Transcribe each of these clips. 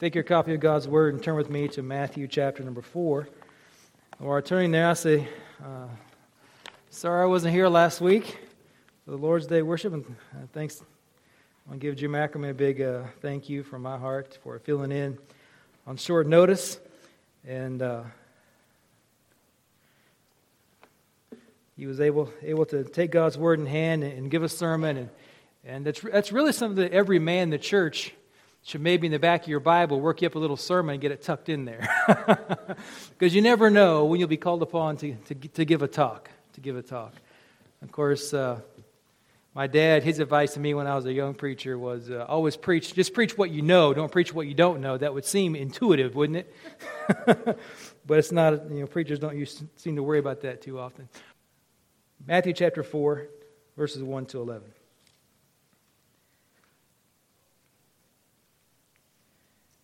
Take your copy of God's Word and turn with me to Matthew chapter number 4. While turning there, I say, uh, sorry I wasn't here last week for the Lord's Day worship. And uh, thanks. I want to give Jim Ackerman a big uh, thank you from my heart for filling in on short notice. And uh, he was able, able to take God's Word in hand and, and give a sermon. And, and that's, that's really something that every man in the church should maybe in the back of your Bible work you up a little sermon and get it tucked in there. Because you never know when you'll be called upon to, to, to give a talk. To give a talk. Of course, uh, my dad, his advice to me when I was a young preacher was uh, always preach, just preach what you know, don't preach what you don't know. That would seem intuitive, wouldn't it? but it's not, you know, preachers don't use, seem to worry about that too often. Matthew chapter 4, verses 1 to 11.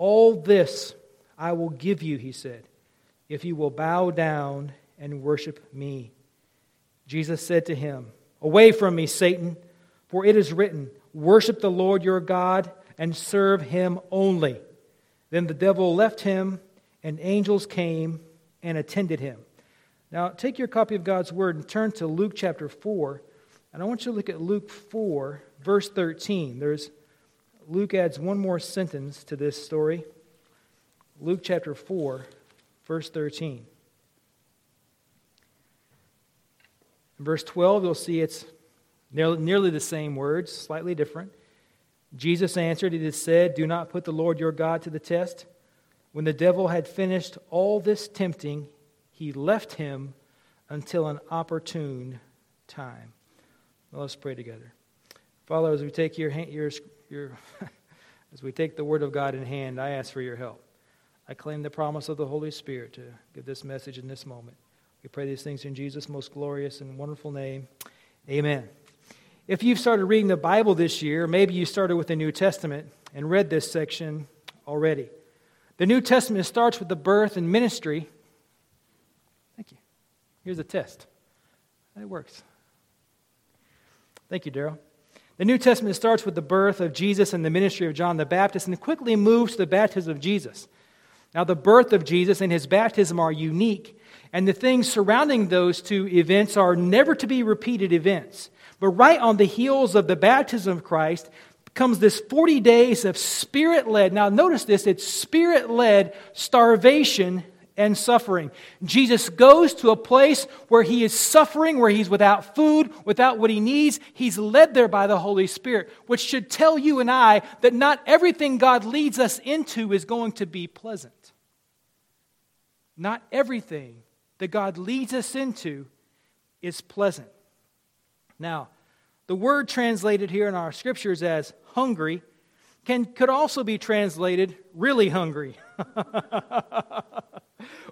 All this I will give you, he said, if you will bow down and worship me. Jesus said to him, Away from me, Satan, for it is written, Worship the Lord your God and serve him only. Then the devil left him, and angels came and attended him. Now, take your copy of God's word and turn to Luke chapter 4. And I want you to look at Luke 4, verse 13. There's Luke adds one more sentence to this story. Luke chapter 4, verse 13. In verse 12, you'll see it's nearly the same words, slightly different. Jesus answered, It is said, Do not put the Lord your God to the test. When the devil had finished all this tempting, he left him until an opportune time. Well, let's pray together. Father, as we take your, your, your as we take the Word of God in hand, I ask for your help. I claim the promise of the Holy Spirit to give this message in this moment. We pray these things in Jesus' most glorious and wonderful name. Amen. If you've started reading the Bible this year, maybe you started with the New Testament and read this section already. The New Testament starts with the birth and ministry. Thank you. Here's a test. It works. Thank you, Daryl. The New Testament starts with the birth of Jesus and the ministry of John the Baptist and quickly moves to the baptism of Jesus. Now, the birth of Jesus and his baptism are unique, and the things surrounding those two events are never to be repeated events. But right on the heels of the baptism of Christ comes this 40 days of spirit led. Now, notice this it's spirit led starvation and suffering. Jesus goes to a place where he is suffering, where he's without food, without what he needs. He's led there by the Holy Spirit, which should tell you and I that not everything God leads us into is going to be pleasant. Not everything that God leads us into is pleasant. Now, the word translated here in our scriptures as hungry can, could also be translated really hungry.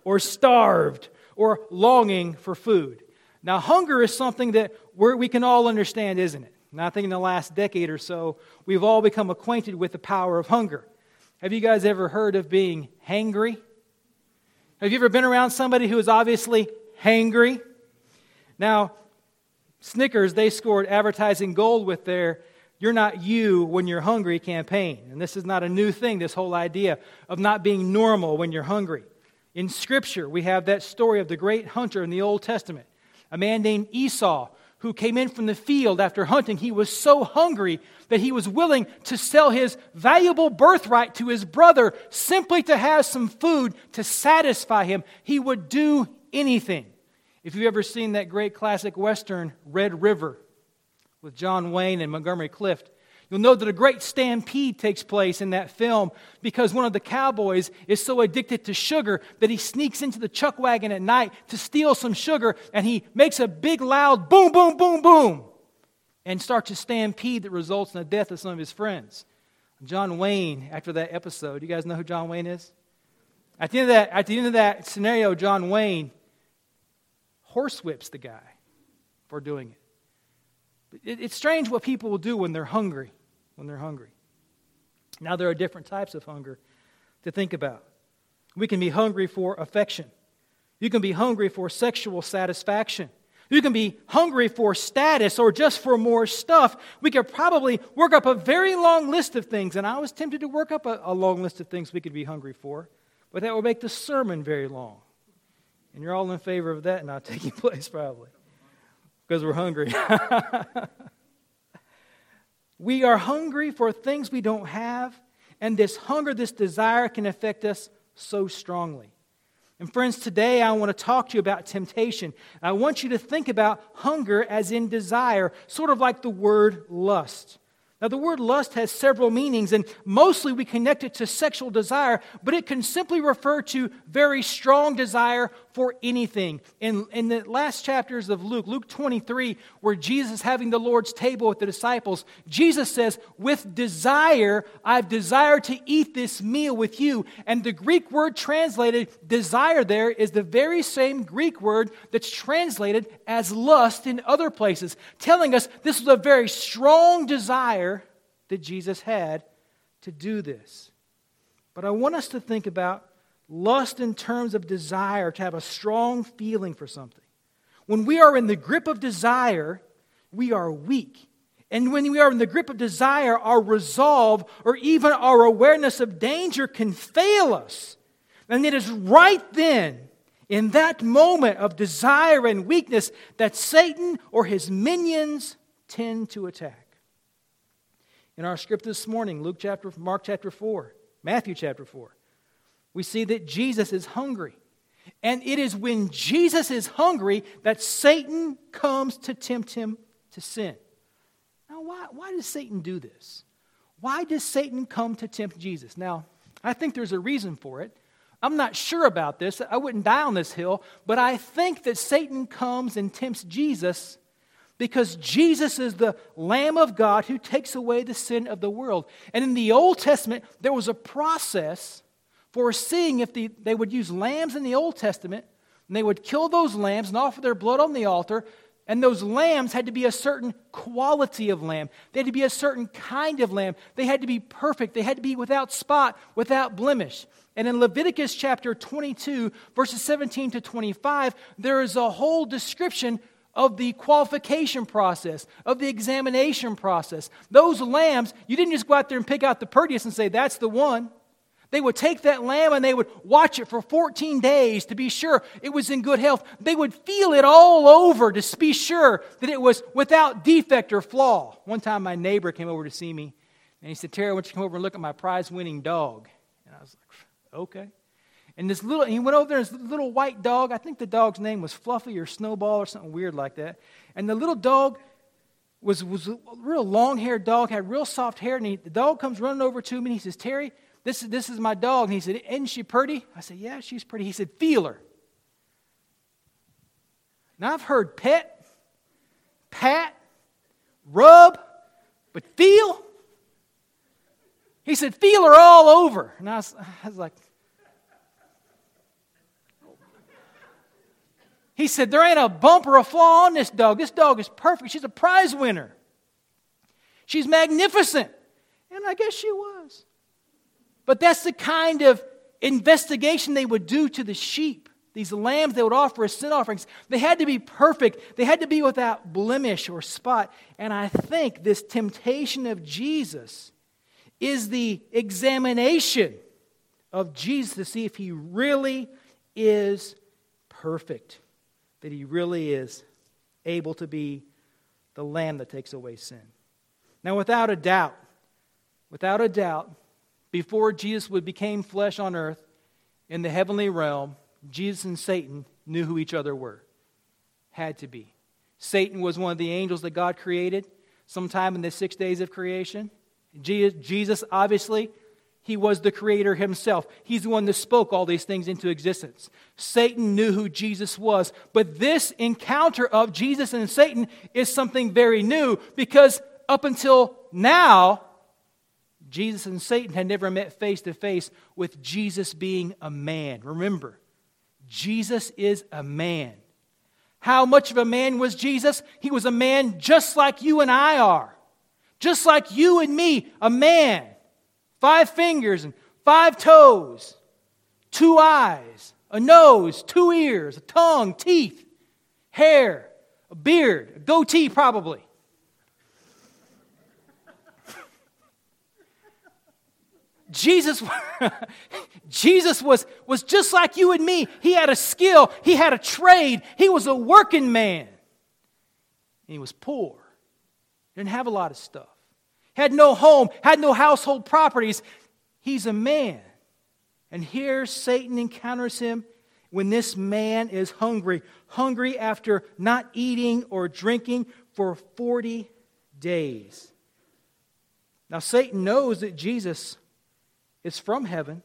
or starved or longing for food. Now, hunger is something that we can all understand, isn't it? And I think in the last decade or so, we've all become acquainted with the power of hunger. Have you guys ever heard of being hangry? Have you ever been around somebody who is obviously hangry? Now, Snickers, they scored advertising gold with their You're Not You When You're Hungry campaign. And this is not a new thing, this whole idea of not being normal when you're hungry. In Scripture, we have that story of the great hunter in the Old Testament, a man named Esau, who came in from the field after hunting. He was so hungry that he was willing to sell his valuable birthright to his brother simply to have some food to satisfy him. He would do anything. If you've ever seen that great classic Western, Red River, with John Wayne and Montgomery Clift, You'll know that a great stampede takes place in that film because one of the cowboys is so addicted to sugar that he sneaks into the chuck wagon at night to steal some sugar and he makes a big loud boom, boom, boom, boom and starts a stampede that results in the death of some of his friends. John Wayne, after that episode, you guys know who John Wayne is? At the end of that, at the end of that scenario, John Wayne horsewhips the guy for doing it. It's strange what people will do when they're hungry when they're hungry. Now, there are different types of hunger to think about. We can be hungry for affection. You can be hungry for sexual satisfaction. You can be hungry for status or just for more stuff. We could probably work up a very long list of things, and I was tempted to work up a, a long list of things we could be hungry for, but that would make the sermon very long. And you're all in favor of that not taking place, probably, because we're hungry. We are hungry for things we don't have, and this hunger, this desire can affect us so strongly. And friends, today I want to talk to you about temptation. I want you to think about hunger as in desire, sort of like the word lust. Now, the word lust has several meanings, and mostly we connect it to sexual desire, but it can simply refer to very strong desire for anything. In, in the last chapters of Luke, Luke 23, where Jesus having the Lord's table with the disciples, Jesus says, With desire, I've desired to eat this meal with you. And the Greek word translated desire there is the very same Greek word that's translated as lust in other places, telling us this was a very strong desire that Jesus had to do this. But I want us to think about lust in terms of desire, to have a strong feeling for something. When we are in the grip of desire, we are weak. And when we are in the grip of desire, our resolve or even our awareness of danger can fail us. And it is right then, in that moment of desire and weakness, that Satan or his minions tend to attack in our script this morning, Luke chapter, Mark chapter 4, Matthew chapter 4, we see that Jesus is hungry. And it is when Jesus is hungry that Satan comes to tempt him to sin. Now, why, why does Satan do this? Why does Satan come to tempt Jesus? Now, I think there's a reason for it. I'm not sure about this. I wouldn't die on this hill, but I think that Satan comes and tempts Jesus because Jesus is the Lamb of God who takes away the sin of the world. And in the Old Testament, there was a process for seeing if the, they would use lambs in the Old Testament, and they would kill those lambs and offer their blood on the altar. And those lambs had to be a certain quality of lamb. They had to be a certain kind of lamb. They had to be perfect. They had to be without spot, without blemish. And in Leviticus chapter 22, verses 17 to 25, there is a whole description of the qualification process, of the examination process. Those lambs, you didn't just go out there and pick out the prettiest and say, that's the one. They would take that lamb and they would watch it for 14 days to be sure it was in good health. They would feel it all over to be sure that it was without defect or flaw. One time, my neighbor came over to see me and he said, Terry, I want you come over and look at my prize winning dog. And I was like, okay. And this little, he went over there, and this little white dog, I think the dog's name was Fluffy or Snowball or something weird like that. And the little dog was, was a real long haired dog, had real soft hair. And he, the dog comes running over to me and he says, Terry, this is, this is my dog. And he said, Isn't she pretty? I said, Yeah, she's pretty. He said, Feel her. Now I've heard pet, pat, rub, but feel? He said, Feel her all over. And I was, I was like, He said, There ain't a bump or a flaw on this dog. This dog is perfect. She's a prize winner. She's magnificent. And I guess she was. But that's the kind of investigation they would do to the sheep. These lambs they would offer as sin offerings. They had to be perfect, they had to be without blemish or spot. And I think this temptation of Jesus is the examination of Jesus to see if he really is perfect that he really is able to be the Lamb that takes away sin. Now, without a doubt, without a doubt, before Jesus would became flesh on earth in the heavenly realm, Jesus and Satan knew who each other were. Had to be. Satan was one of the angels that God created sometime in the six days of creation. Jesus, obviously, he was the creator himself. He's the one that spoke all these things into existence. Satan knew who Jesus was. But this encounter of Jesus and Satan is something very new because up until now, Jesus and Satan had never met face to face with Jesus being a man. Remember, Jesus is a man. How much of a man was Jesus? He was a man just like you and I are. Just like you and me, a man. Five fingers and five toes, two eyes, a nose, two ears, a tongue, teeth, hair, a beard, a goatee, probably. Jesus, Jesus was, was just like you and me. He had a skill, he had a trade, he was a working man. And he was poor, didn't have a lot of stuff, had no home, had no household properties. He's a man. And here Satan encounters him when this man is hungry, hungry after not eating or drinking for 40 days. Now, Satan knows that Jesus is from heaven.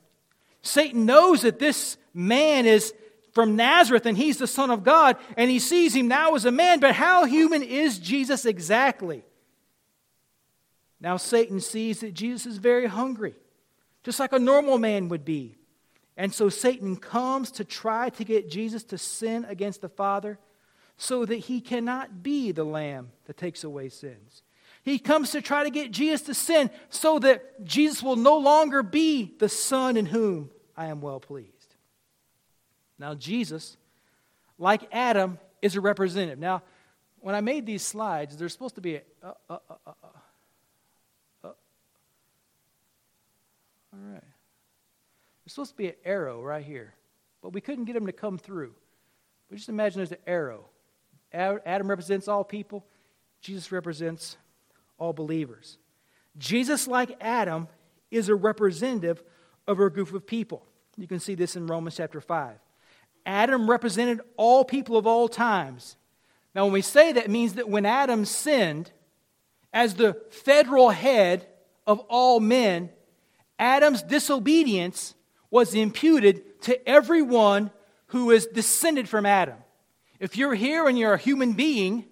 Satan knows that this man is from Nazareth and he's the Son of God, and he sees him now as a man, but how human is Jesus exactly? Now, Satan sees that Jesus is very hungry, just like a normal man would be. And so Satan comes to try to get Jesus to sin against the Father so that he cannot be the lamb that takes away sins. He comes to try to get Jesus to sin so that Jesus will no longer be the Son in whom I am well pleased. Now, Jesus, like Adam, is a representative. Now, when I made these slides, there's supposed to be a. Uh, uh, uh, all right. There's supposed to be an arrow right here, but we couldn't get him to come through. But just imagine there's an arrow. Adam represents all people, Jesus represents all believers. Jesus, like Adam, is a representative of a group of people. You can see this in Romans chapter 5. Adam represented all people of all times. Now, when we say that, means that when Adam sinned, as the federal head of all men, Adam's disobedience was imputed to everyone who is descended from Adam. If you're here and you're a human being,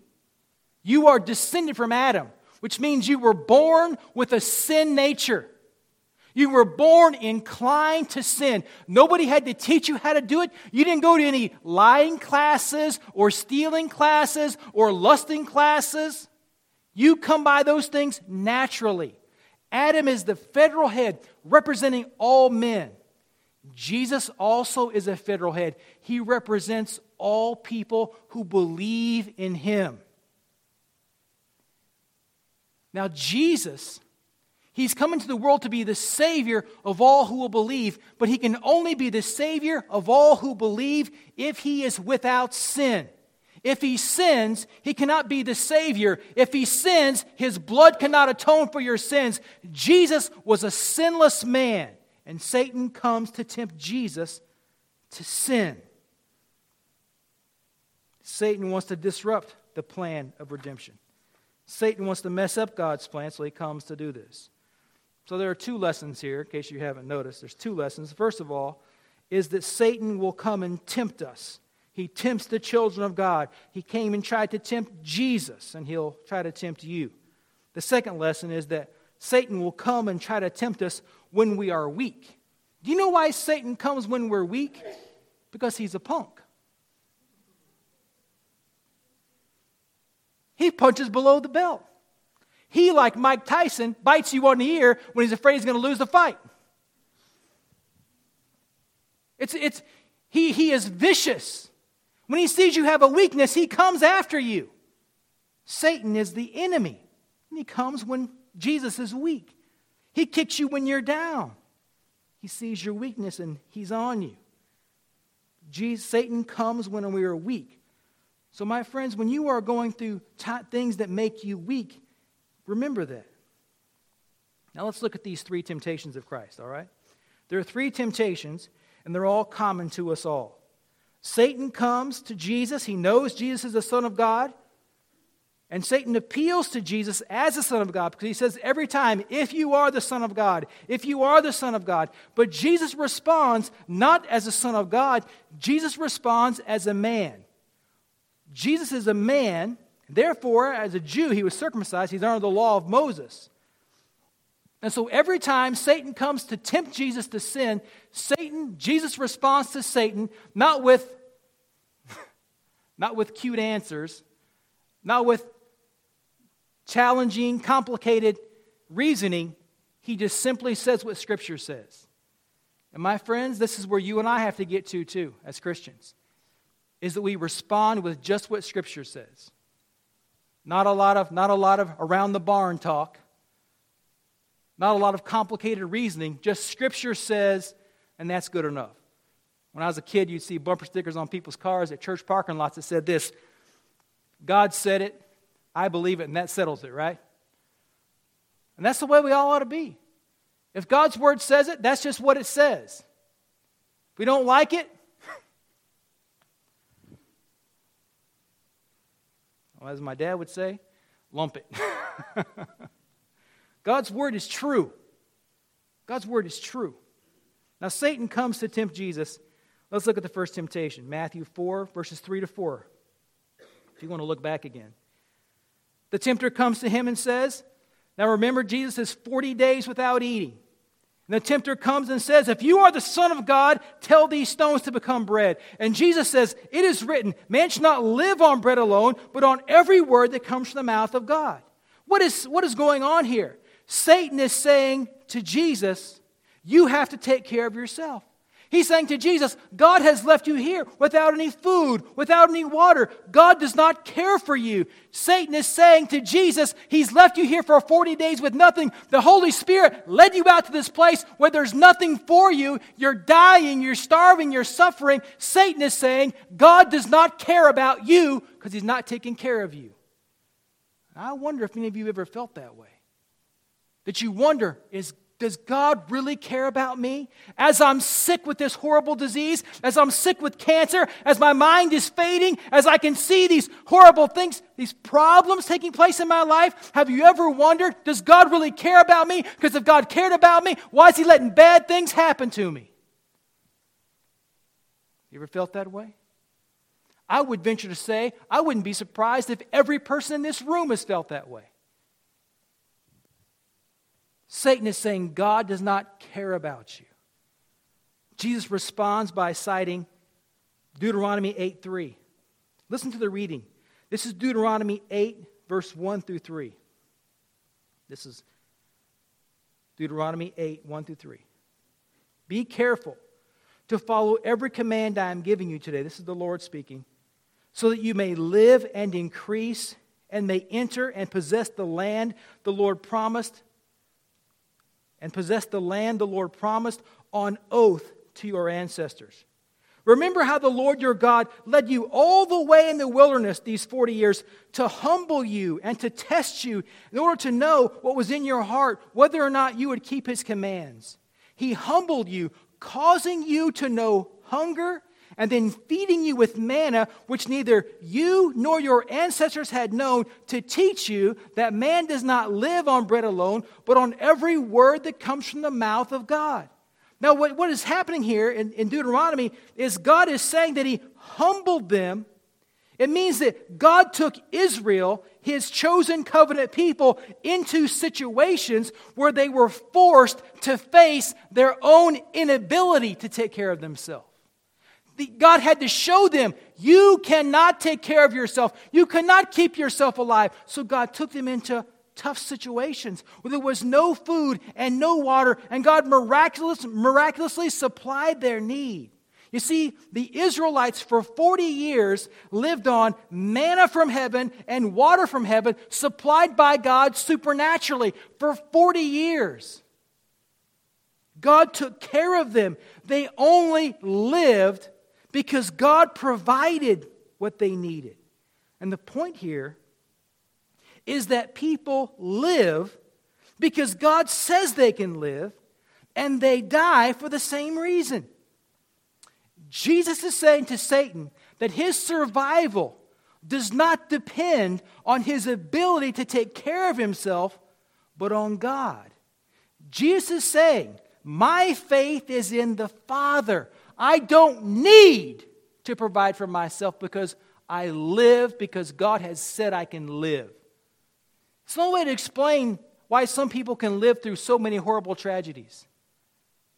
you are descended from Adam which means you were born with a sin nature. You were born inclined to sin. Nobody had to teach you how to do it. You didn't go to any lying classes or stealing classes or lusting classes. You come by those things naturally. Adam is the federal head representing all men. Jesus also is a federal head. He represents all people who believe in him. Now, Jesus, he's come into the world to be the Savior of all who will believe, but he can only be the Savior of all who believe if he is without sin. If he sins, he cannot be the Savior. If he sins, his blood cannot atone for your sins. Jesus was a sinless man, and Satan comes to tempt Jesus to sin. Satan wants to disrupt the plan of redemption. Satan wants to mess up God's plan, so he comes to do this. So there are two lessons here, in case you haven't noticed. There's two lessons. First of all, is that Satan will come and tempt us. He tempts the children of God. He came and tried to tempt Jesus, and he'll try to tempt you. The second lesson is that Satan will come and try to tempt us when we are weak. Do you know why Satan comes when we're weak? Because he's a punk. He punches below the belt. He, like Mike Tyson, bites you on the ear when he's afraid he's going to lose the fight. It's, it's, he, he is vicious. When he sees you have a weakness, he comes after you. Satan is the enemy. And he comes when Jesus is weak. He kicks you when you're down. He sees your weakness and he's on you. Jesus, Satan comes when we are weak. So, my friends, when you are going through t- things that make you weak, remember that. Now, let's look at these three temptations of Christ, all right? There are three temptations, and they're all common to us all. Satan comes to Jesus, he knows Jesus is the Son of God, and Satan appeals to Jesus as the Son of God because he says every time, if you are the Son of God, if you are the Son of God. But Jesus responds not as the Son of God, Jesus responds as a man. Jesus is a man, therefore, as a Jew, he was circumcised, he's under the law of Moses. And so every time Satan comes to tempt Jesus to sin, Satan, Jesus responds to Satan not with not with cute answers, not with challenging, complicated reasoning. He just simply says what Scripture says. And my friends, this is where you and I have to get to too, as Christians, is that we respond with just what Scripture says. Not a lot of, not a lot of around the barn talk, not a lot of complicated reasoning, just Scripture says, and that's good enough. When I was a kid, you'd see bumper stickers on people's cars at church parking lots that said this God said it, I believe it, and that settles it, right? And that's the way we all ought to be. If God's word says it, that's just what it says. If we don't like it, as my dad would say, lump it. God's word is true. God's word is true. Now, Satan comes to tempt Jesus. Let's look at the first temptation Matthew 4, verses 3 to 4. If you want to look back again. The tempter comes to him and says, Now remember, Jesus is 40 days without eating. And the tempter comes and says, If you are the Son of God, tell these stones to become bread. And Jesus says, It is written, Man should not live on bread alone, but on every word that comes from the mouth of God. What is, what is going on here? Satan is saying to Jesus, You have to take care of yourself. He's saying to Jesus, God has left you here without any food, without any water. God does not care for you. Satan is saying to Jesus, He's left you here for 40 days with nothing. The Holy Spirit led you out to this place where there's nothing for you. You're dying, you're starving, you're suffering. Satan is saying, God does not care about you because He's not taking care of you. I wonder if any of you ever felt that way. That you wonder, is does God really care about me? As I'm sick with this horrible disease, as I'm sick with cancer, as my mind is fading, as I can see these horrible things, these problems taking place in my life, have you ever wondered, does God really care about me? Because if God cared about me, why is He letting bad things happen to me? You ever felt that way? I would venture to say, I wouldn't be surprised if every person in this room has felt that way. Satan is saying God does not care about you. Jesus responds by citing Deuteronomy 8 3. Listen to the reading. This is Deuteronomy 8, verse 1 through 3. This is Deuteronomy 8, 1 through 3. Be careful to follow every command I am giving you today. This is the Lord speaking. So that you may live and increase and may enter and possess the land the Lord promised and possess the land the Lord promised on oath to your ancestors. Remember how the Lord your God led you all the way in the wilderness these 40 years to humble you and to test you in order to know what was in your heart, whether or not you would keep his commands. He humbled you, causing you to know hunger and then feeding you with manna, which neither you nor your ancestors had known, to teach you that man does not live on bread alone, but on every word that comes from the mouth of God. Now, what, what is happening here in, in Deuteronomy is God is saying that He humbled them. It means that God took Israel, His chosen covenant people, into situations where they were forced to face their own inability to take care of themselves. God had to show them, you cannot take care of yourself. You cannot keep yourself alive. So God took them into tough situations where there was no food and no water, and God miraculous, miraculously supplied their need. You see, the Israelites for 40 years lived on manna from heaven and water from heaven supplied by God supernaturally for 40 years. God took care of them. They only lived because God provided what they needed. And the point here is that people live because God says they can live, and they die for the same reason. Jesus is saying to Satan that his survival does not depend on his ability to take care of himself, but on God. Jesus is saying, My faith is in the Father. I don't need to provide for myself because I live because God has said I can live. It's no way to explain why some people can live through so many horrible tragedies,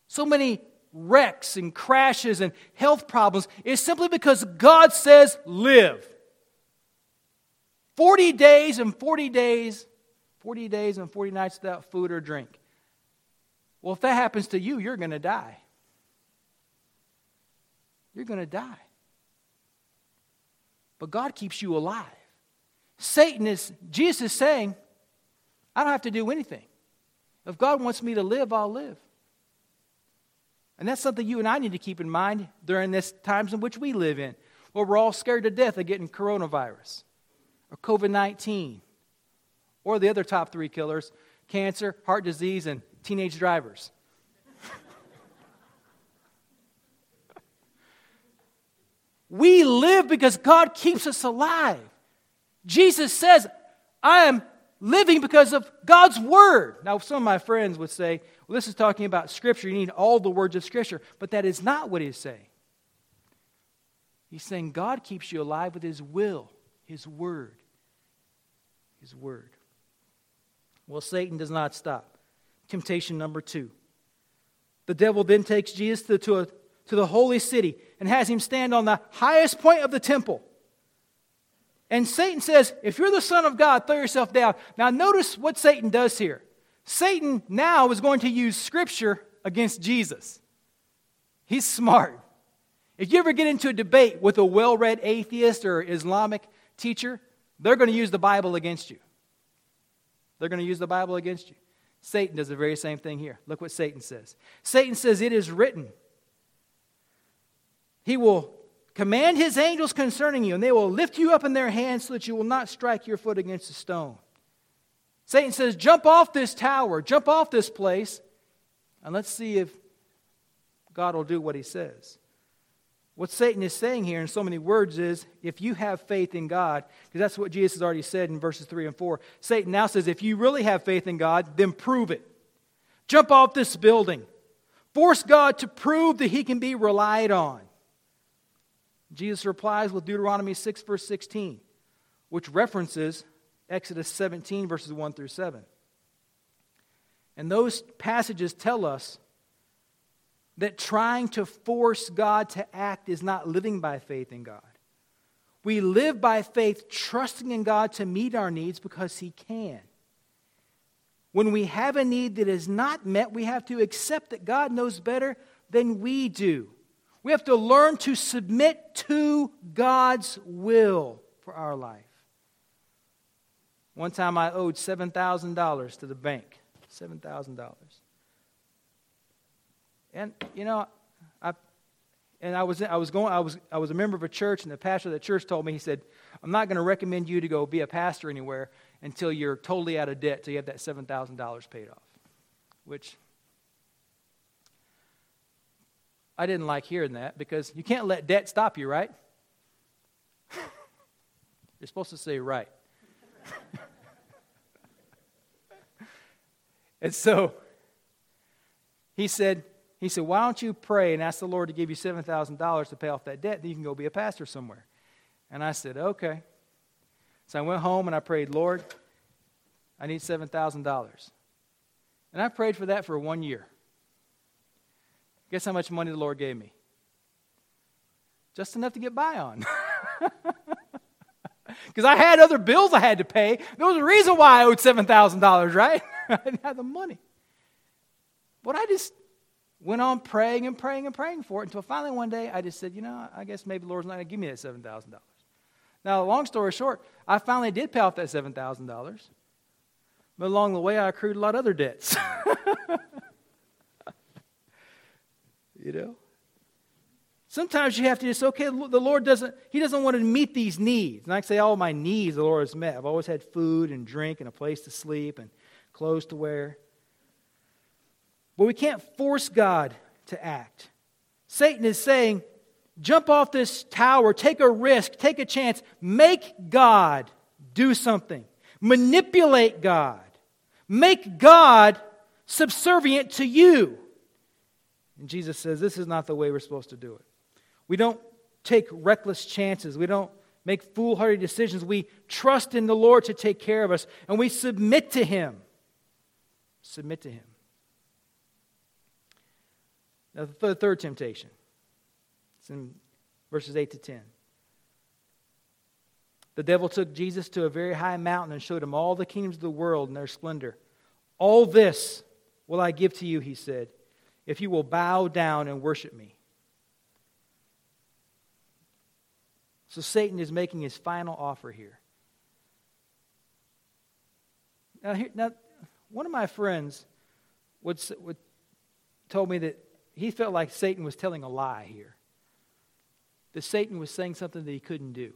so many wrecks and crashes and health problems. It's simply because God says, live. 40 days and 40 days, 40 days and 40 nights without food or drink. Well, if that happens to you, you're going to die. You're going to die. But God keeps you alive. Satan is, Jesus is saying, I don't have to do anything. If God wants me to live, I'll live. And that's something you and I need to keep in mind during this times in which we live in, where we're all scared to death of getting coronavirus or COVID 19 or the other top three killers cancer, heart disease, and teenage drivers. We live because God keeps us alive. Jesus says, I am living because of God's Word. Now, some of my friends would say, well, this is talking about Scripture. You need all the words of Scripture. But that is not what he's saying. He's saying God keeps you alive with His will, His Word. His Word. Well, Satan does not stop. Temptation number two. The devil then takes Jesus to, to, a, to the holy city and has him stand on the highest point of the temple. And Satan says, If you're the Son of God, throw yourself down. Now, notice what Satan does here. Satan now is going to use Scripture against Jesus. He's smart. If you ever get into a debate with a well read atheist or Islamic teacher, they're going to use the Bible against you. They're going to use the Bible against you. Satan does the very same thing here. Look what Satan says. Satan says, It is written. He will command his angels concerning you, and they will lift you up in their hands so that you will not strike your foot against a stone. Satan says, Jump off this tower, jump off this place, and let's see if God will do what he says. What Satan is saying here in so many words is if you have faith in God, because that's what Jesus has already said in verses 3 and 4, Satan now says, if you really have faith in God, then prove it. Jump off this building. Force God to prove that he can be relied on. Jesus replies with Deuteronomy 6, verse 16, which references Exodus 17, verses 1 through 7. And those passages tell us that trying to force God to act is not living by faith in God. We live by faith, trusting in God to meet our needs because He can. When we have a need that is not met, we have to accept that God knows better than we do. We have to learn to submit to God's will for our life. One time I owed $7,000 to the bank. $7,000. And you know, I and I was I was going I was I was a member of a church, and the pastor of the church told me he said, "I'm not going to recommend you to go be a pastor anywhere until you're totally out of debt, till you have that seven thousand dollars paid off." Which I didn't like hearing that because you can't let debt stop you, right? You're supposed to say right. and so he said, he said, Why don't you pray and ask the Lord to give you $7,000 to pay off that debt? Then you can go be a pastor somewhere. And I said, Okay. So I went home and I prayed, Lord, I need $7,000. And I prayed for that for one year. Guess how much money the Lord gave me? Just enough to get by on. Because I had other bills I had to pay. There was a reason why I owed $7,000, right? I didn't have the money. But I just went on praying and praying and praying for it until finally one day I just said, you know, I guess maybe the Lord's not going to give me that $7,000. Now, long story short, I finally did pay off that $7,000. But along the way, I accrued a lot of other debts. you know? Sometimes you have to just, okay, the Lord doesn't, He doesn't want to meet these needs. And I say, all my needs the Lord has met. I've always had food and drink and a place to sleep and clothes to wear. But we can't force God to act. Satan is saying, jump off this tower, take a risk, take a chance, make God do something, manipulate God, make God subservient to you. And Jesus says, this is not the way we're supposed to do it. We don't take reckless chances. We don't make foolhardy decisions. We trust in the Lord to take care of us, and we submit to Him. Submit to Him. Now, the third temptation. It's in verses 8 to 10. The devil took Jesus to a very high mountain and showed him all the kingdoms of the world and their splendor. All this will I give to you, he said, if you will bow down and worship me. So Satan is making his final offer here. Now, here, now one of my friends would, would, told me that he felt like Satan was telling a lie here. That Satan was saying something that he couldn't do.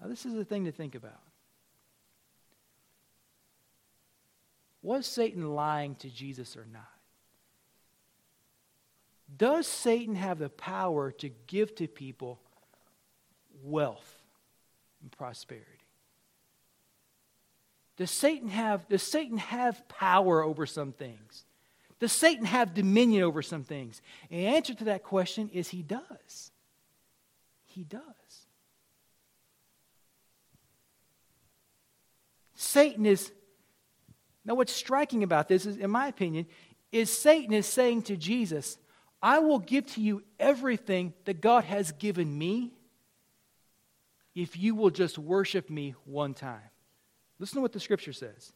Now, this is the thing to think about. Was Satan lying to Jesus or not? Does Satan have the power to give to people wealth and prosperity? Does Satan have, does Satan have power over some things? Does Satan have dominion over some things? And the answer to that question is he does. He does. Satan is, now what's striking about this is, in my opinion, is Satan is saying to Jesus, I will give to you everything that God has given me if you will just worship me one time. Listen to what the scripture says.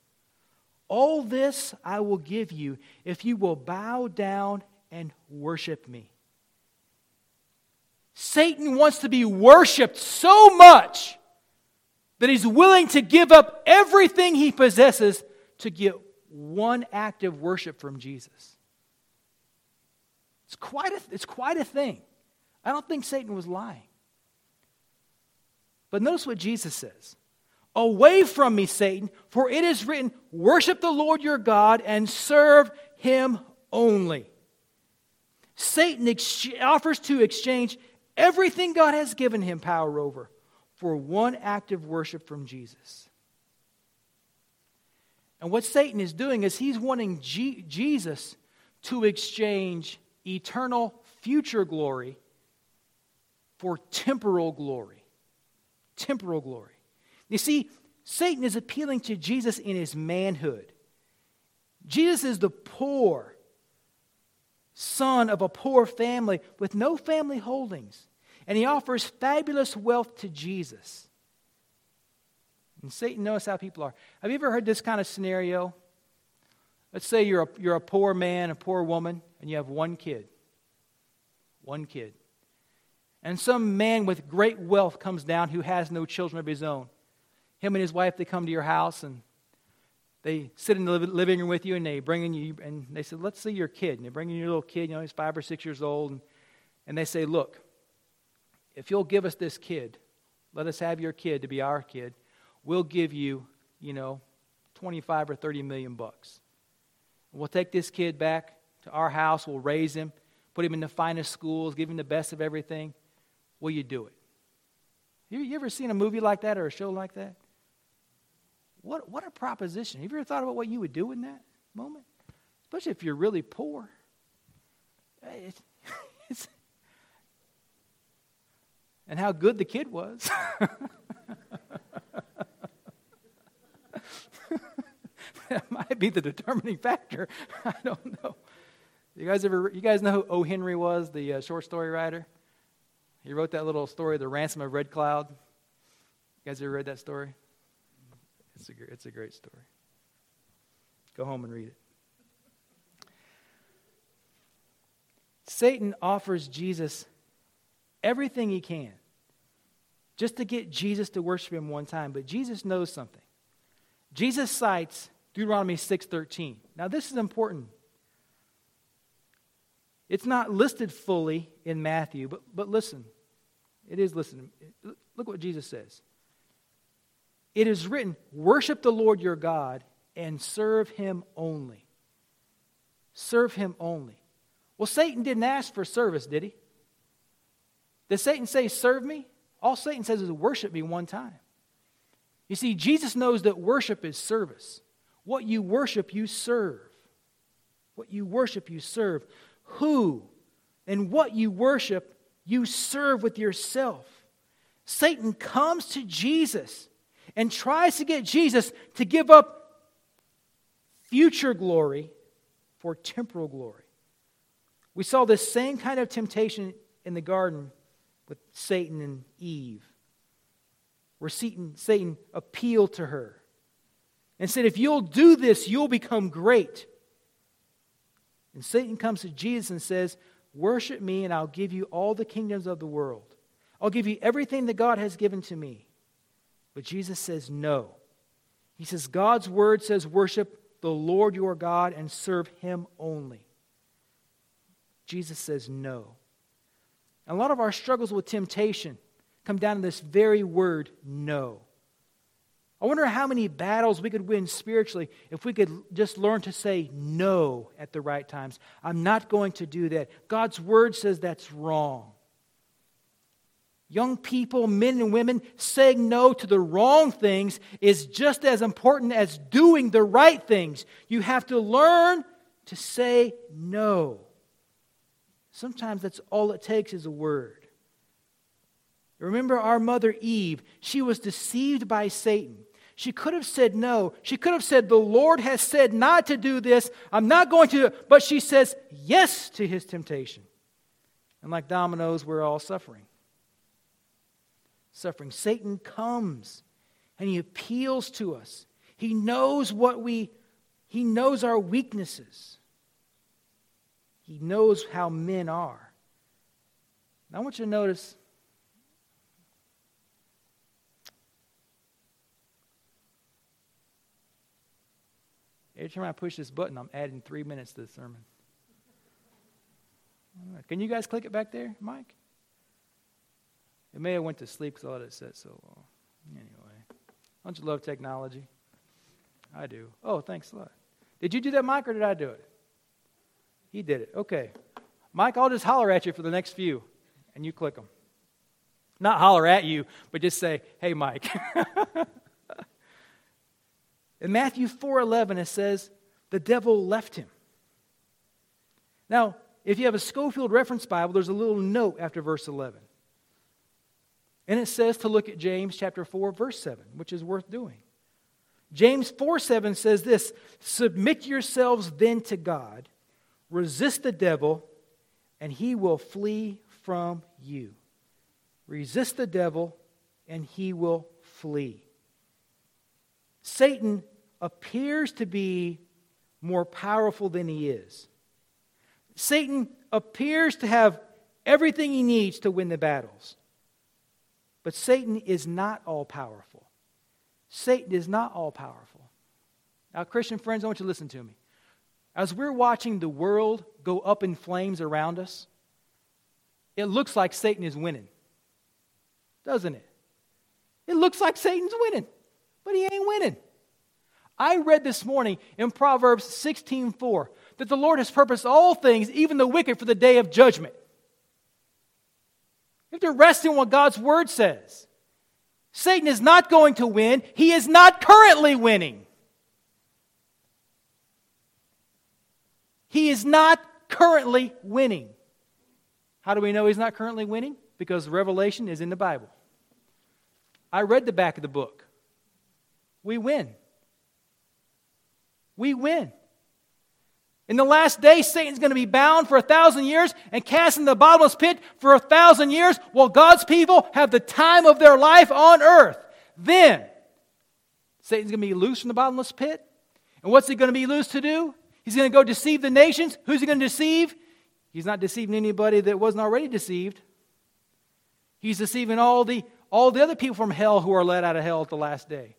All this I will give you if you will bow down and worship me. Satan wants to be worshiped so much that he's willing to give up everything he possesses to get one act of worship from Jesus. It's quite a, it's quite a thing. I don't think Satan was lying. But notice what Jesus says Away from me, Satan, for it is written, Worship the Lord your God and serve him only. Satan ex- offers to exchange everything God has given him power over for one act of worship from Jesus. And what Satan is doing is he's wanting G- Jesus to exchange eternal future glory for temporal glory. Temporal glory. You see, Satan is appealing to Jesus in his manhood. Jesus is the poor son of a poor family with no family holdings, and he offers fabulous wealth to Jesus. And Satan knows how people are. Have you ever heard this kind of scenario? Let's say you're a, you're a poor man, a poor woman, and you have one kid. One kid. And some man with great wealth comes down who has no children of his own him and his wife, they come to your house and they sit in the living room with you and they bring in you and they say, let's see your kid. And they bring in your little kid, you know, he's five or six years old. And, and they say, look, if you'll give us this kid, let us have your kid to be our kid, we'll give you, you know, 25 or 30 million bucks. We'll take this kid back to our house, we'll raise him, put him in the finest schools, give him the best of everything. Will you do it? You, you ever seen a movie like that or a show like that? What, what a proposition. Have you ever thought about what you would do in that moment? Especially if you're really poor. Eh, it's, it's, and how good the kid was. that might be the determining factor. I don't know. You guys ever? You guys know who O. Henry was, the uh, short story writer? He wrote that little story, The Ransom of Red Cloud. You guys ever read that story? It's a, it's a great story. Go home and read it. Satan offers Jesus everything he can just to get Jesus to worship him one time, but Jesus knows something. Jesus cites Deuteronomy 6:13. Now this is important. It's not listed fully in Matthew, but, but listen. It is listen. Look what Jesus says. It is written, Worship the Lord your God and serve him only. Serve him only. Well, Satan didn't ask for service, did he? Did Satan say, Serve me? All Satan says is, Worship me one time. You see, Jesus knows that worship is service. What you worship, you serve. What you worship, you serve. Who and what you worship, you serve with yourself. Satan comes to Jesus and tries to get Jesus to give up future glory for temporal glory. We saw this same kind of temptation in the garden with Satan and Eve, where Satan, Satan appealed to her and said, If you'll do this, you'll become great. And Satan comes to Jesus and says, Worship me, and I'll give you all the kingdoms of the world. I'll give you everything that God has given to me. But Jesus says, No. He says, God's word says, Worship the Lord your God and serve him only. Jesus says, No. And a lot of our struggles with temptation come down to this very word, no. I wonder how many battles we could win spiritually if we could just learn to say no at the right times. I'm not going to do that. God's word says that's wrong. Young people, men and women, saying no to the wrong things is just as important as doing the right things. You have to learn to say no. Sometimes that's all it takes is a word. Remember our mother Eve, she was deceived by Satan. She could have said no. She could have said, The Lord has said not to do this. I'm not going to. But she says yes to his temptation. And like dominoes, we're all suffering. Suffering. Satan comes and he appeals to us. He knows what we, he knows our weaknesses. He knows how men are. Now, I want you to notice every time I push this button, I'm adding three minutes to the sermon. Can you guys click it back there, Mike? It may have went to sleep because I let it set so long. Anyway, don't you love technology? I do. Oh, thanks a lot. Did you do that, Mike, or did I do it? He did it. Okay. Mike, I'll just holler at you for the next few, and you click them. Not holler at you, but just say, hey, Mike. In Matthew 4.11, it says, the devil left him. Now, if you have a Scofield Reference Bible, there's a little note after verse 11. And it says to look at James chapter 4, verse 7, which is worth doing. James 4 7 says this Submit yourselves then to God Resist the devil, and he will flee from you. Resist the devil, and he will flee. Satan appears to be more powerful than he is. Satan appears to have everything he needs to win the battles. But Satan is not all powerful. Satan is not all powerful. Now, Christian friends, I want you to listen to me. As we're watching the world go up in flames around us, it looks like Satan is winning, doesn't it? It looks like Satan's winning, but he ain't winning. I read this morning in Proverbs 16:4 that the Lord has purposed all things, even the wicked, for the day of judgment. You have to rest in what God's word says. Satan is not going to win. He is not currently winning. He is not currently winning. How do we know he's not currently winning? Because Revelation is in the Bible. I read the back of the book. We win. We win. In the last day, Satan's going to be bound for a thousand years and cast in the bottomless pit for a thousand years while God's people have the time of their life on earth. Then, Satan's going to be loose from the bottomless pit. And what's he going to be loose to do? He's going to go deceive the nations. Who's he going to deceive? He's not deceiving anybody that wasn't already deceived. He's deceiving all the, all the other people from hell who are let out of hell at the last day.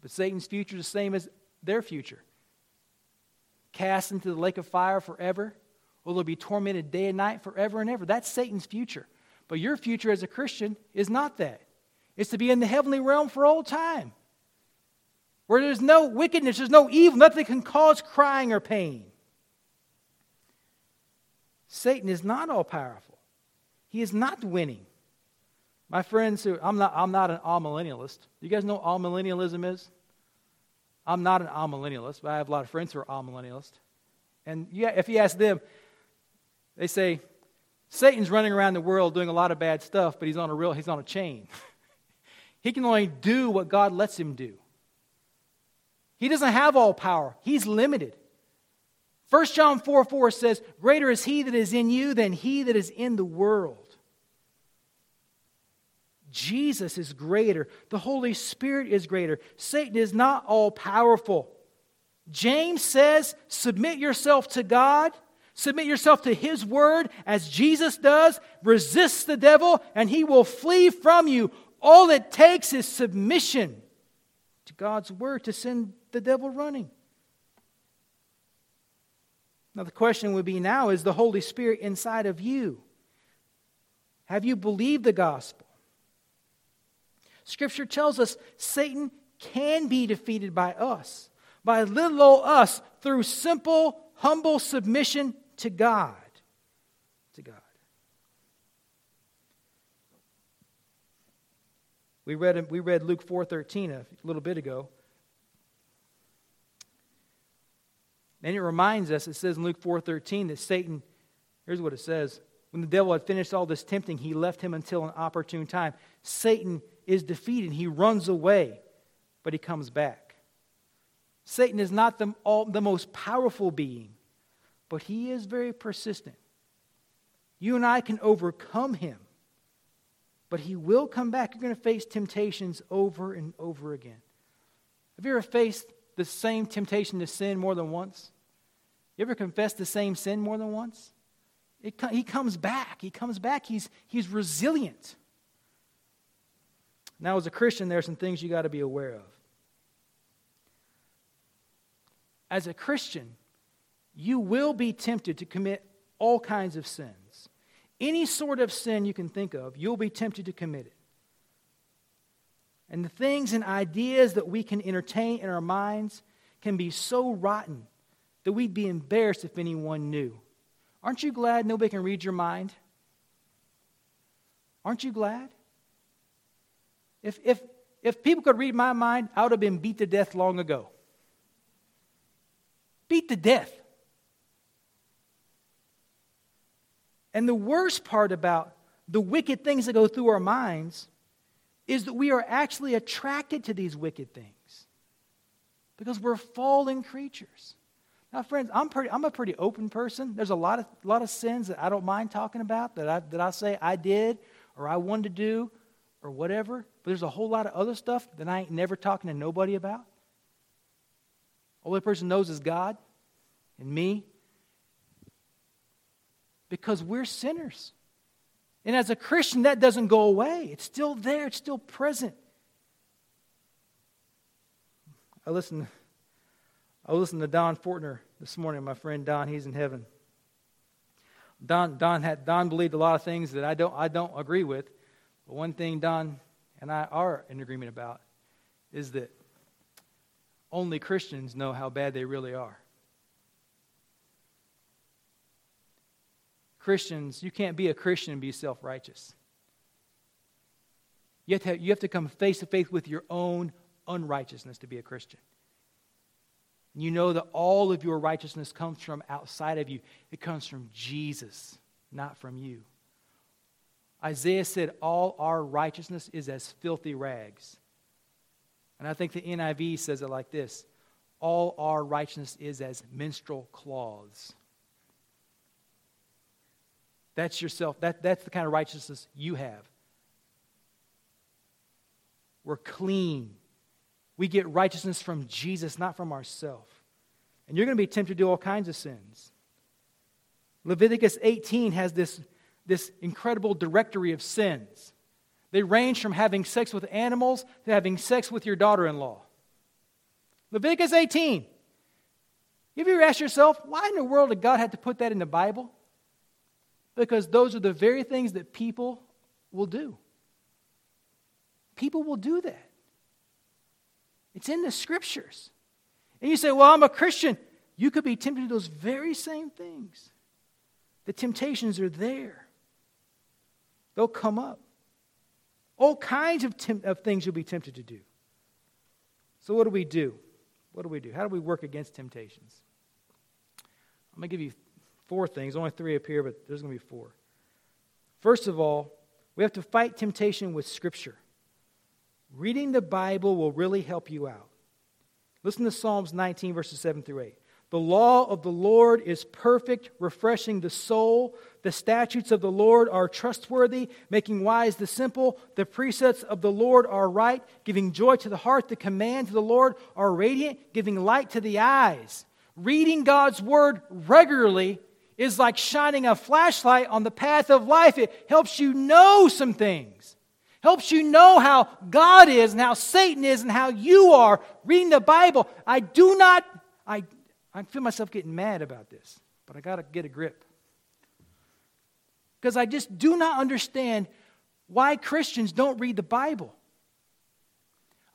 But Satan's future is the same as their future cast into the lake of fire forever? or they'll be tormented day and night forever and ever? That's Satan's future. But your future as a Christian is not that. It's to be in the heavenly realm for all time, where there's no wickedness, there's no evil, nothing can cause crying or pain. Satan is not all powerful. He is not winning. My friends who I'm not I'm not an amillennialist. Do you guys know what amillennialism is? I'm not an amillennialist, but I have a lot of friends who are all amillennialists. And if you ask them, they say, Satan's running around the world doing a lot of bad stuff, but he's on a real he's on a chain. he can only do what God lets him do. He doesn't have all power. He's limited. 1 John 4 4 says, Greater is he that is in you than he that is in the world. Jesus is greater. The Holy Spirit is greater. Satan is not all powerful. James says, Submit yourself to God, submit yourself to his word as Jesus does. Resist the devil, and he will flee from you. All it takes is submission to God's word to send the devil running. Now, the question would be now is the Holy Spirit inside of you? Have you believed the gospel? Scripture tells us Satan can be defeated by us, by little old us, through simple, humble submission to God. To God. We read, we read Luke 4.13 a little bit ago. And it reminds us, it says in Luke 4.13 that Satan, here's what it says. When the devil had finished all this tempting, he left him until an opportune time. Satan is defeated. He runs away, but he comes back. Satan is not the, all, the most powerful being, but he is very persistent. You and I can overcome him, but he will come back. You're going to face temptations over and over again. Have you ever faced the same temptation to sin more than once? You ever confessed the same sin more than once? It, he comes back. He comes back. He's, he's resilient. Now, as a Christian, there are some things you got to be aware of. As a Christian, you will be tempted to commit all kinds of sins. Any sort of sin you can think of, you'll be tempted to commit it. And the things and ideas that we can entertain in our minds can be so rotten that we'd be embarrassed if anyone knew. Aren't you glad nobody can read your mind? Aren't you glad? If, if, if people could read my mind, I would have been beat to death long ago. Beat to death. And the worst part about the wicked things that go through our minds is that we are actually attracted to these wicked things because we're fallen creatures. Now, friends, I'm, pretty, I'm a pretty open person. There's a lot of, lot of sins that I don't mind talking about that I, that I say I did or I wanted to do or whatever. But there's a whole lot of other stuff that I ain't never talking to nobody about. Only person knows is God and me. Because we're sinners. And as a Christian, that doesn't go away. It's still there, it's still present. I listened, I listened to Don Fortner this morning, my friend Don, he's in heaven. Don, Don, had, Don believed a lot of things that I don't, I don't agree with. But one thing Don and I are in agreement about is that only Christians know how bad they really are. Christians, you can't be a Christian and be self righteous. You have, to you have to come face to face with your own unrighteousness to be a Christian. You know that all of your righteousness comes from outside of you, it comes from Jesus, not from you. Isaiah said, All our righteousness is as filthy rags. And I think the NIV says it like this All our righteousness is as menstrual cloths. That's yourself. That, that's the kind of righteousness you have. We're clean. We get righteousness from Jesus, not from ourselves. And you're going to be tempted to do all kinds of sins. Leviticus 18 has this this incredible directory of sins. They range from having sex with animals to having sex with your daughter in law. Leviticus 18. Have you ever asked yourself, why in the world did God have to put that in the Bible? Because those are the very things that people will do. People will do that. It's in the scriptures. And you say, well, I'm a Christian. You could be tempted to those very same things. The temptations are there, they'll come up. All kinds of, temp- of things you'll be tempted to do. So, what do we do? What do we do? How do we work against temptations? I'm going to give you four things. Only three up here, but there's going to be four. First of all, we have to fight temptation with Scripture. Reading the Bible will really help you out. Listen to Psalms 19, verses 7 through 8. The law of the Lord is perfect, refreshing the soul. The statutes of the Lord are trustworthy, making wise the simple. The precepts of the Lord are right, giving joy to the heart. The commands of the Lord are radiant, giving light to the eyes. Reading God's word regularly is like shining a flashlight on the path of life. It helps you know some things, helps you know how God is and how Satan is and how you are. Reading the Bible, I do not, I, I feel myself getting mad about this, but I got to get a grip. Because I just do not understand why Christians don't read the Bible.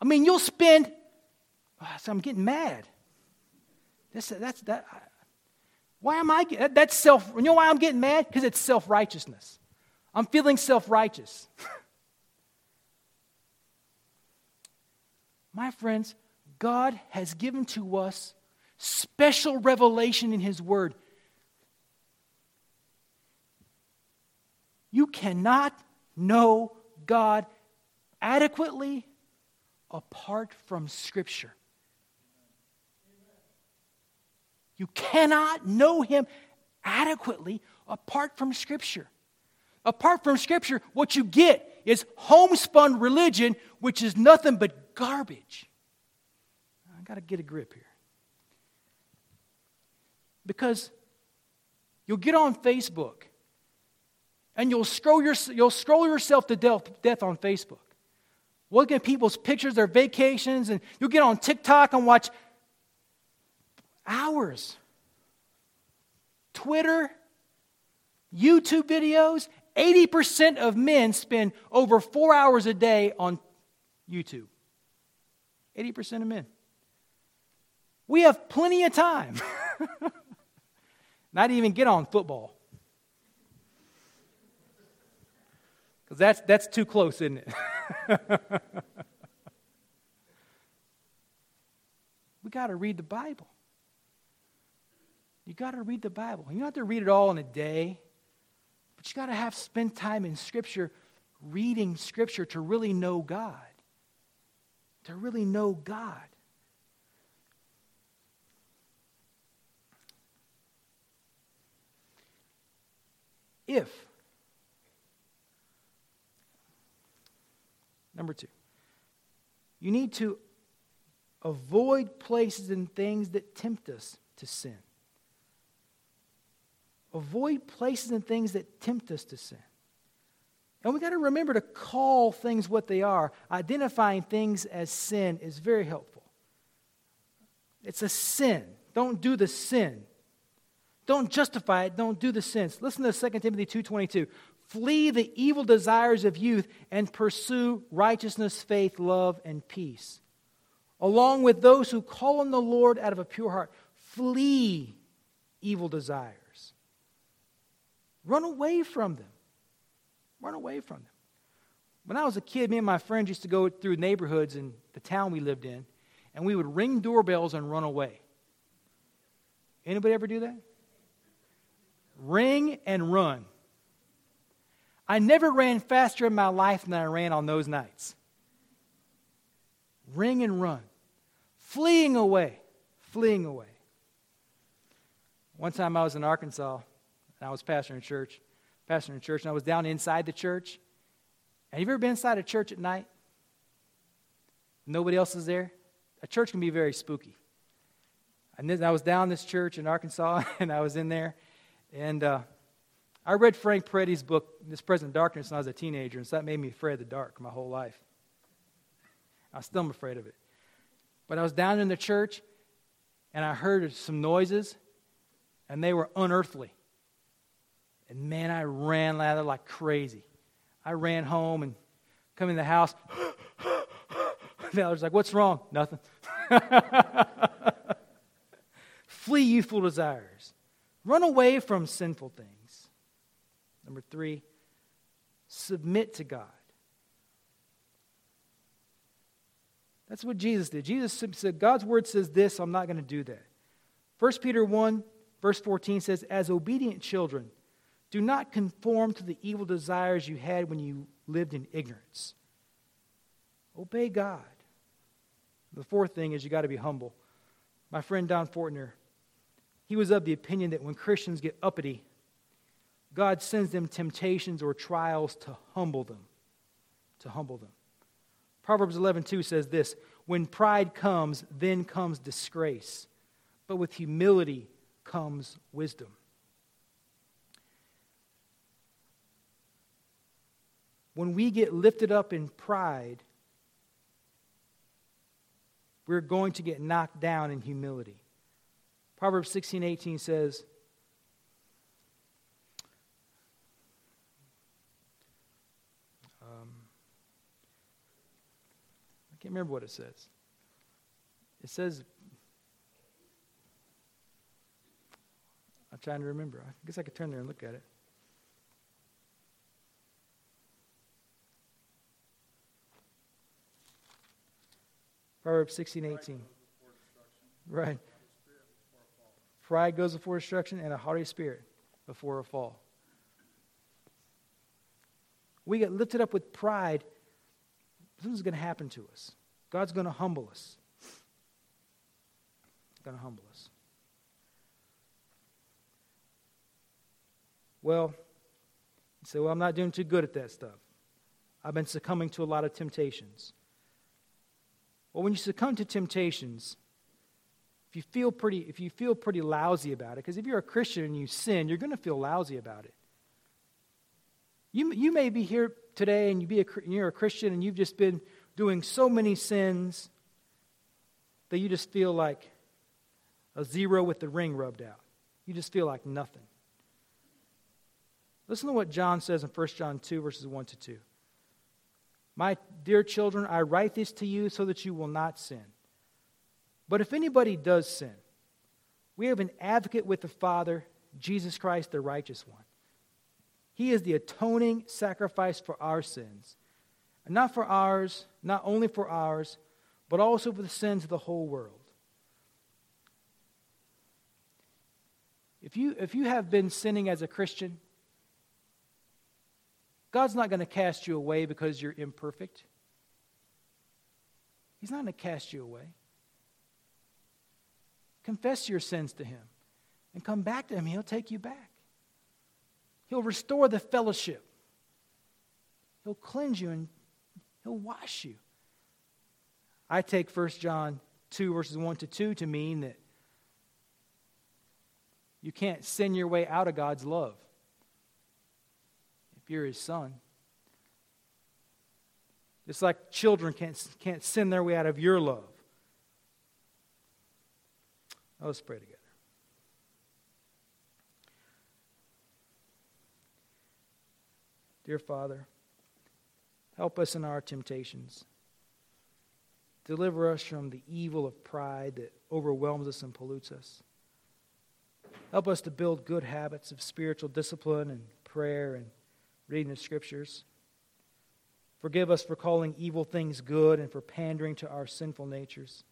I mean, you'll spend, ah, oh, so I'm getting mad. That's, that's, that, why am I, that's self, you know why I'm getting mad? Because it's self righteousness. I'm feeling self righteous. My friends, God has given to us special revelation in His Word. You cannot know God adequately apart from Scripture. You cannot know him adequately apart from Scripture. Apart from Scripture, what you get is homespun religion, which is nothing but garbage. I got to get a grip here. Because you'll get on Facebook and you'll scroll, your, you'll scroll yourself to death, death on Facebook. Look at people's pictures, their vacations, and you'll get on TikTok and watch hours. Twitter, YouTube videos, 80% of men spend over four hours a day on YouTube. 80% of men. We have plenty of time. Not even get on football. Because that's, that's too close, isn't it? we got to read the Bible. You got to read the Bible. You don't have to read it all in a day, but you got to have spend time in Scripture, reading Scripture to really know God. To really know God. If, number two, you need to avoid places and things that tempt us to sin. Avoid places and things that tempt us to sin. And we got to remember to call things what they are. Identifying things as sin is very helpful. It's a sin. Don't do the sin. Don't justify it. Don't do the sins. Listen to 2 Timothy 2.22. Flee the evil desires of youth and pursue righteousness, faith, love, and peace. Along with those who call on the Lord out of a pure heart. Flee evil desires. Run away from them. Run away from them. When I was a kid, me and my friends used to go through neighborhoods in the town we lived in, and we would ring doorbells and run away. Anybody ever do that? Ring and run. I never ran faster in my life than I ran on those nights. Ring and run. Fleeing away. Fleeing away. One time I was in Arkansas and I was pastoring a church, pastoring a church, and I was down inside the church. Have you ever been inside a church at night? Nobody else is there? A church can be very spooky. I was down this church in Arkansas, and I was in there, and uh, I read Frank Peretti's book, This Present Darkness, when I was a teenager, and so that made me afraid of the dark my whole life. I still am afraid of it. But I was down in the church, and I heard some noises, and they were unearthly. And man, I ran out lather like crazy. I ran home and come in the house. Valerie's like, What's wrong? Nothing. Flee youthful desires. Run away from sinful things. Number three, submit to God. That's what Jesus did. Jesus said, God's word says this, I'm not going to do that. 1 Peter 1, verse 14 says, As obedient children, do not conform to the evil desires you had when you lived in ignorance. Obey God. The fourth thing is you got to be humble. My friend Don Fortner, he was of the opinion that when Christians get uppity, God sends them temptations or trials to humble them. To humble them. Proverbs 11:2 says this, when pride comes, then comes disgrace, but with humility comes wisdom. When we get lifted up in pride, we're going to get knocked down in humility. Proverbs 16 18 says, um, I can't remember what it says. It says, I'm trying to remember. I guess I could turn there and look at it. Proverbs 16, 18. Right. Pride goes before destruction and a haughty spirit before a fall. We get lifted up with pride, something's going to happen to us. God's going to humble us. going to humble us. Well, you say, well, I'm not doing too good at that stuff. I've been succumbing to a lot of temptations. Well, when you succumb to temptations, if you feel pretty, if you feel pretty lousy about it, because if you're a Christian and you sin, you're going to feel lousy about it. You, you may be here today and you be a, you're a Christian and you've just been doing so many sins that you just feel like a zero with the ring rubbed out. You just feel like nothing. Listen to what John says in 1 John 2, verses 1 to 2. My dear children, I write this to you so that you will not sin. But if anybody does sin, we have an advocate with the Father, Jesus Christ, the righteous one. He is the atoning sacrifice for our sins. And not for ours, not only for ours, but also for the sins of the whole world. If you, if you have been sinning as a Christian, God's not going to cast you away because you're imperfect. He's not going to cast you away. Confess your sins to Him and come back to Him. He'll take you back. He'll restore the fellowship. He'll cleanse you and He'll wash you. I take 1 John 2, verses 1 to 2 to mean that you can't sin your way out of God's love if you're his son. It's like children can't, can't sin their way out of your love. Let's pray together. Dear Father, help us in our temptations. Deliver us from the evil of pride that overwhelms us and pollutes us. Help us to build good habits of spiritual discipline and prayer and reading the scriptures. Forgive us for calling evil things good and for pandering to our sinful natures.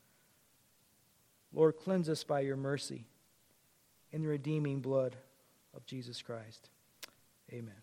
Lord, cleanse us by your mercy in the redeeming blood of Jesus Christ. Amen.